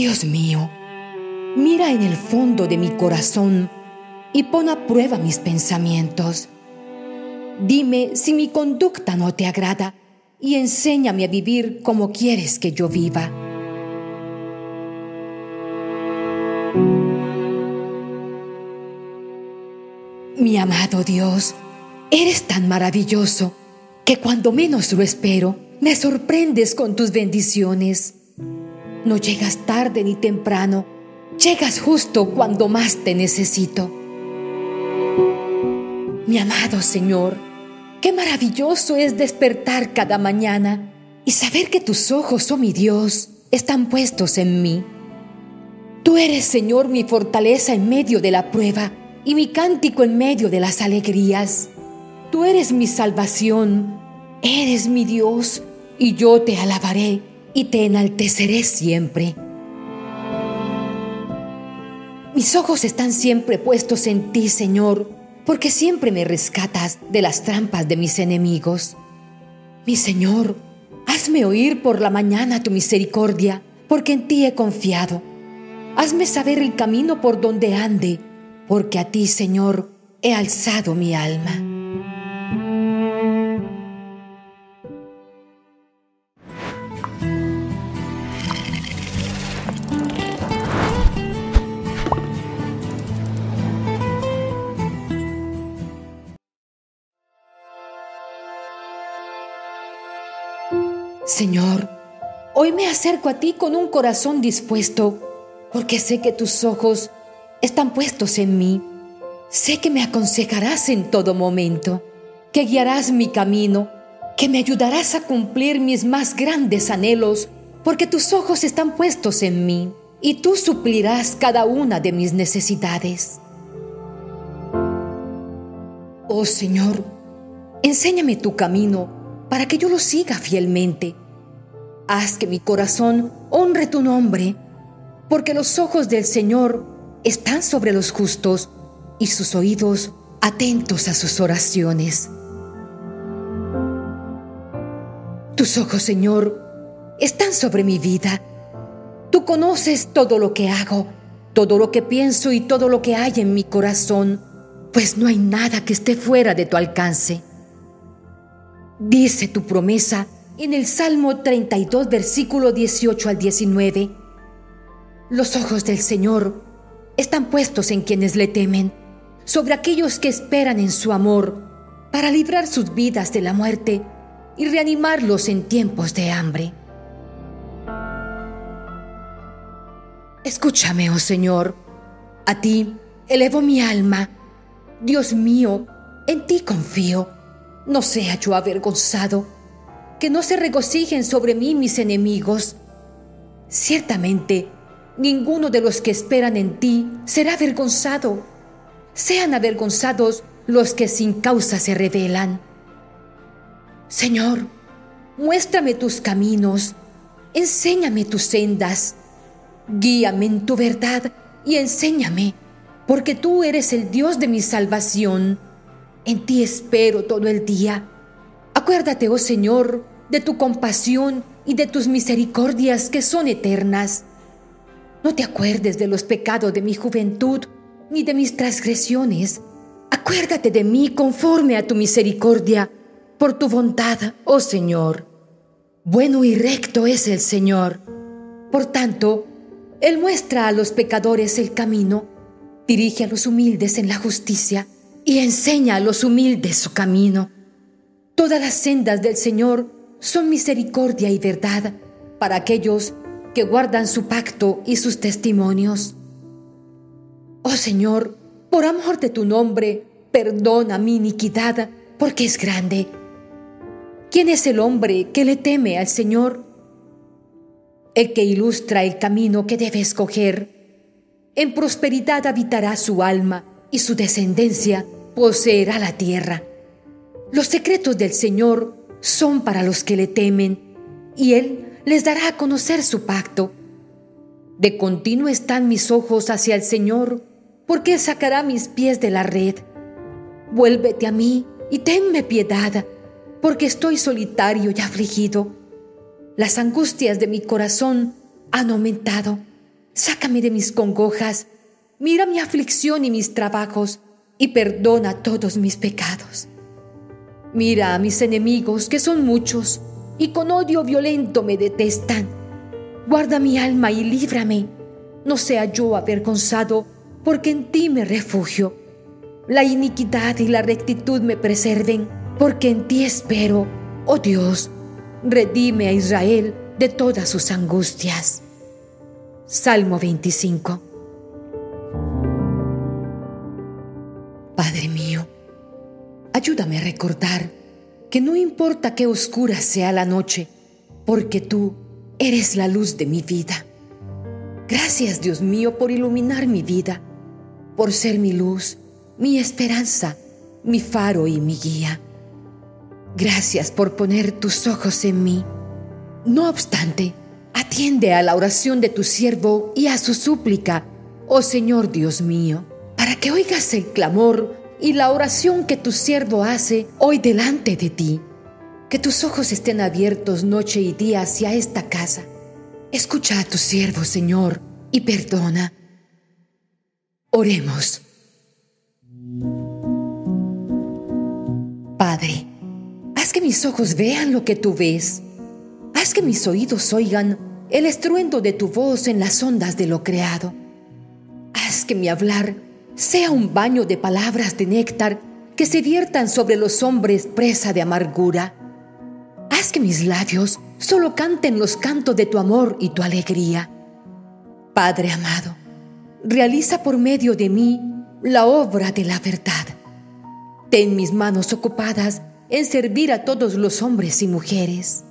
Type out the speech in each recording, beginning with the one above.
Dios mío, mira en el fondo de mi corazón y pon a prueba mis pensamientos. Dime si mi conducta no te agrada y enséñame a vivir como quieres que yo viva. Mi amado Dios, eres tan maravilloso que cuando menos lo espero, me sorprendes con tus bendiciones. No llegas tarde ni temprano, llegas justo cuando más te necesito. Mi amado Señor, qué maravilloso es despertar cada mañana y saber que tus ojos, oh mi Dios, están puestos en mí. Tú eres, Señor, mi fortaleza en medio de la prueba y mi cántico en medio de las alegrías. Tú eres mi salvación, eres mi Dios, y yo te alabaré y te enalteceré siempre. Mis ojos están siempre puestos en ti, Señor, porque siempre me rescatas de las trampas de mis enemigos. Mi Señor, hazme oír por la mañana tu misericordia, porque en ti he confiado. Hazme saber el camino por donde ande porque a ti, Señor, he alzado mi alma. Señor, hoy me acerco a ti con un corazón dispuesto, porque sé que tus ojos están puestos en mí. Sé que me aconsejarás en todo momento, que guiarás mi camino, que me ayudarás a cumplir mis más grandes anhelos, porque tus ojos están puestos en mí y tú suplirás cada una de mis necesidades. Oh Señor, enséñame tu camino para que yo lo siga fielmente. Haz que mi corazón honre tu nombre, porque los ojos del Señor están sobre los justos y sus oídos atentos a sus oraciones. Tus ojos, Señor, están sobre mi vida. Tú conoces todo lo que hago, todo lo que pienso y todo lo que hay en mi corazón, pues no hay nada que esté fuera de tu alcance. Dice tu promesa en el Salmo 32, versículo 18 al 19. Los ojos del Señor están puestos en quienes le temen, sobre aquellos que esperan en su amor, para librar sus vidas de la muerte y reanimarlos en tiempos de hambre. Escúchame, oh Señor, a ti elevo mi alma. Dios mío, en ti confío. No sea yo avergonzado, que no se regocijen sobre mí mis enemigos. Ciertamente, ninguno de los que esperan en ti será avergonzado. Sean avergonzados los que sin causa se rebelan. Señor, muéstrame tus caminos, enséñame tus sendas, guíame en tu verdad y enséñame, porque tú eres el Dios de mi salvación. En ti espero todo el día. Acuérdate, oh Señor, de tu compasión y de tus misericordias que son eternas. No te acuerdes de los pecados de mi juventud, ni de mis transgresiones. Acuérdate de mí conforme a tu misericordia, por tu bondad, oh Señor. Bueno y recto es el Señor. Por tanto, Él muestra a los pecadores el camino, dirige a los humildes en la justicia y enseña a los humildes su camino. Todas las sendas del Señor son misericordia y verdad para aquellos que guardan su pacto y sus testimonios. Oh Señor, por amor de tu nombre, perdona mi iniquidad, porque es grande. ¿Quién es el hombre que le teme al Señor? El que ilustra el camino que debe escoger. En prosperidad habitará su alma y su descendencia poseerá la tierra. Los secretos del Señor son para los que le temen, y Él les dará a conocer su pacto. De continuo están mis ojos hacia el Señor, porque Él sacará mis pies de la red. Vuélvete a mí y tenme piedad, porque estoy solitario y afligido. Las angustias de mi corazón han aumentado. sácame de mis congojas, mira mi aflicción y mis trabajos, y perdona todos mis pecados. Mira a mis enemigos, que son muchos, y con odio violento me detestan. Guarda mi alma y líbrame, no sea yo avergonzado, porque en ti me refugio. La iniquidad y la rectitud me preserven, porque en ti espero, oh Dios. Redime a Israel de todas sus angustias. Salmo 25 ayúdame a recordar que no importa qué oscura sea la noche, porque tú eres la luz de mi vida. Gracias, Dios mío, por iluminar mi vida, por ser mi luz, mi esperanza, mi faro y mi guía. Gracias por poner tus ojos en mí. No obstante, atiende a la oración de tu siervo y a su súplica, oh Señor Dios mío, para que oigas el clamor y la oración que tu siervo hace hoy delante de ti. Que tus ojos estén abiertos noche y día hacia esta casa. Escucha a tu siervo, Señor, y perdona. Oremos. Padre, haz que mis ojos vean lo que tú ves. Haz que mis oídos oigan el estruendo de tu voz en las ondas de lo creado. Haz que mi hablar sea un baño de palabras de néctar que se viertan sobre los hombres presa de amargura. Haz que mis labios solo canten los cantos de tu amor y tu alegría. Padre amado, realiza por medio de mí la obra de la verdad. Ten mis manos ocupadas en servir a todos los hombres y mujeres.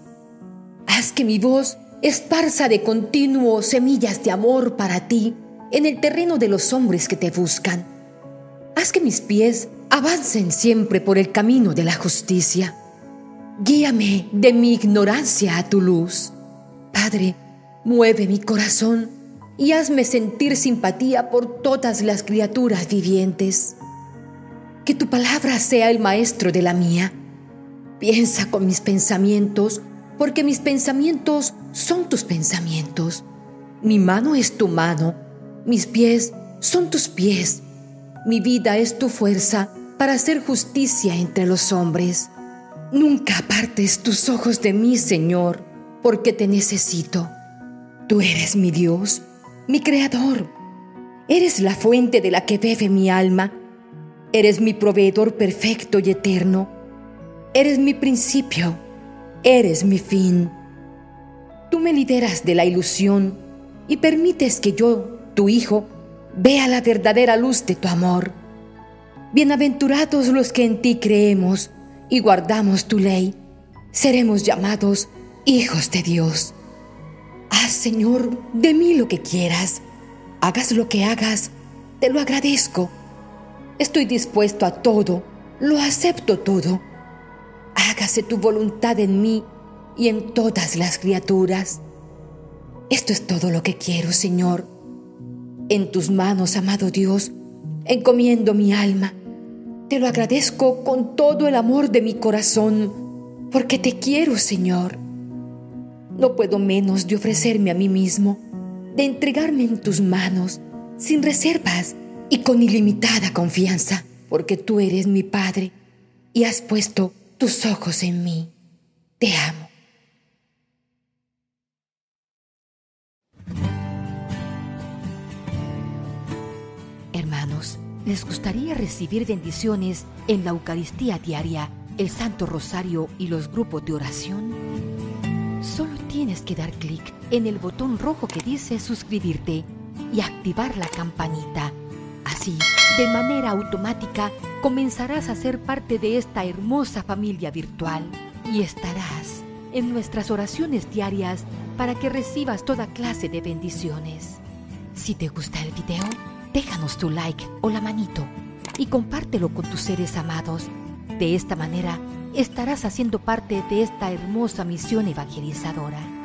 Haz que mi voz esparza de continuo semillas de amor para ti en el terreno de los hombres que te buscan. Haz que mis pies avancen siempre por el camino de la justicia. Guíame de mi ignorancia a tu luz. Padre, mueve mi corazón y hazme sentir simpatía por todas las criaturas vivientes. Que tu palabra sea el maestro de la mía. Piensa con mis pensamientos, porque mis pensamientos son tus pensamientos. Mi mano es tu mano mis pies son tus pies. Mi vida es tu fuerza para hacer justicia entre los hombres. Nunca apartes tus ojos de mí, Señor, porque te necesito. Tú eres mi Dios, mi Creador. Eres la fuente de la que bebe mi alma. Eres mi proveedor perfecto y eterno. Eres mi principio. Eres mi fin. Tú me liberas de la ilusión y permites que yo tu Hijo, vea la verdadera luz de tu amor. Bienaventurados los que en ti creemos y guardamos tu ley, seremos llamados hijos de Dios. Haz, Señor, de mí lo que quieras. Hagas lo que hagas, te lo agradezco. Estoy dispuesto a todo, lo acepto todo. Hágase tu voluntad en mí y en todas las criaturas. Esto es todo lo que quiero, Señor en tus manos, amado Dios, encomiendo mi alma. Te lo agradezco con todo el amor de mi corazón, porque te quiero, Señor. No puedo menos de ofrecerme a mí mismo, de entregarme en tus manos, sin reservas y con ilimitada confianza, porque tú eres mi Padre y has puesto tus ojos en mí. Te amo. ¿Les gustaría recibir bendiciones en la Eucaristía diaria, el Santo Rosario y los grupos de oración? Solo tienes que dar clic en el botón rojo que dice suscribirte y activar la campanita. Así, de manera automática, comenzarás a ser parte de esta hermosa familia virtual y estarás en nuestras oraciones diarias para que recibas toda clase de bendiciones. Si te gusta el video, déjanos tu like o la manito y compártelo con tus seres amados. De esta manera estarás haciendo parte de esta hermosa misión evangelizadora.